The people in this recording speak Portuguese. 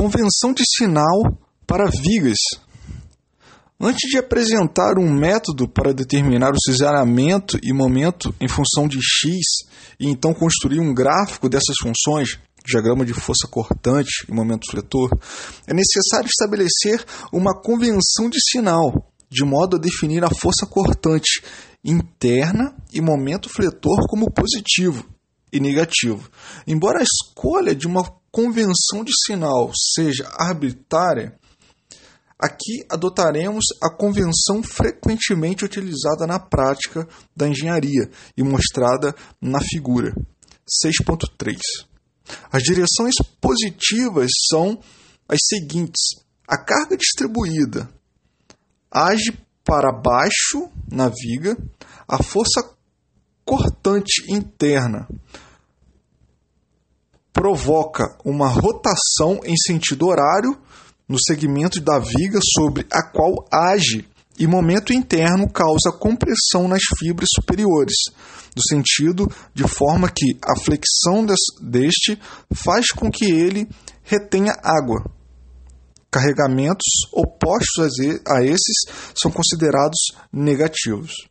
Convenção de sinal para vigas. Antes de apresentar um método para determinar o cisalhamento e momento em função de x e então construir um gráfico dessas funções, diagrama de força cortante e momento fletor, é necessário estabelecer uma convenção de sinal, de modo a definir a força cortante interna e momento fletor como positivo e negativo. Embora a escolha de uma convenção de sinal seja arbitrária, aqui adotaremos a convenção frequentemente utilizada na prática da engenharia e mostrada na figura 6.3. As direções positivas são as seguintes: a carga distribuída age para baixo na viga, a força cortante interna provoca uma rotação em sentido horário no segmento da viga sobre a qual age e momento interno causa compressão nas fibras superiores do sentido de forma que a flexão deste faz com que ele retenha água. Carregamentos opostos a esses são considerados negativos.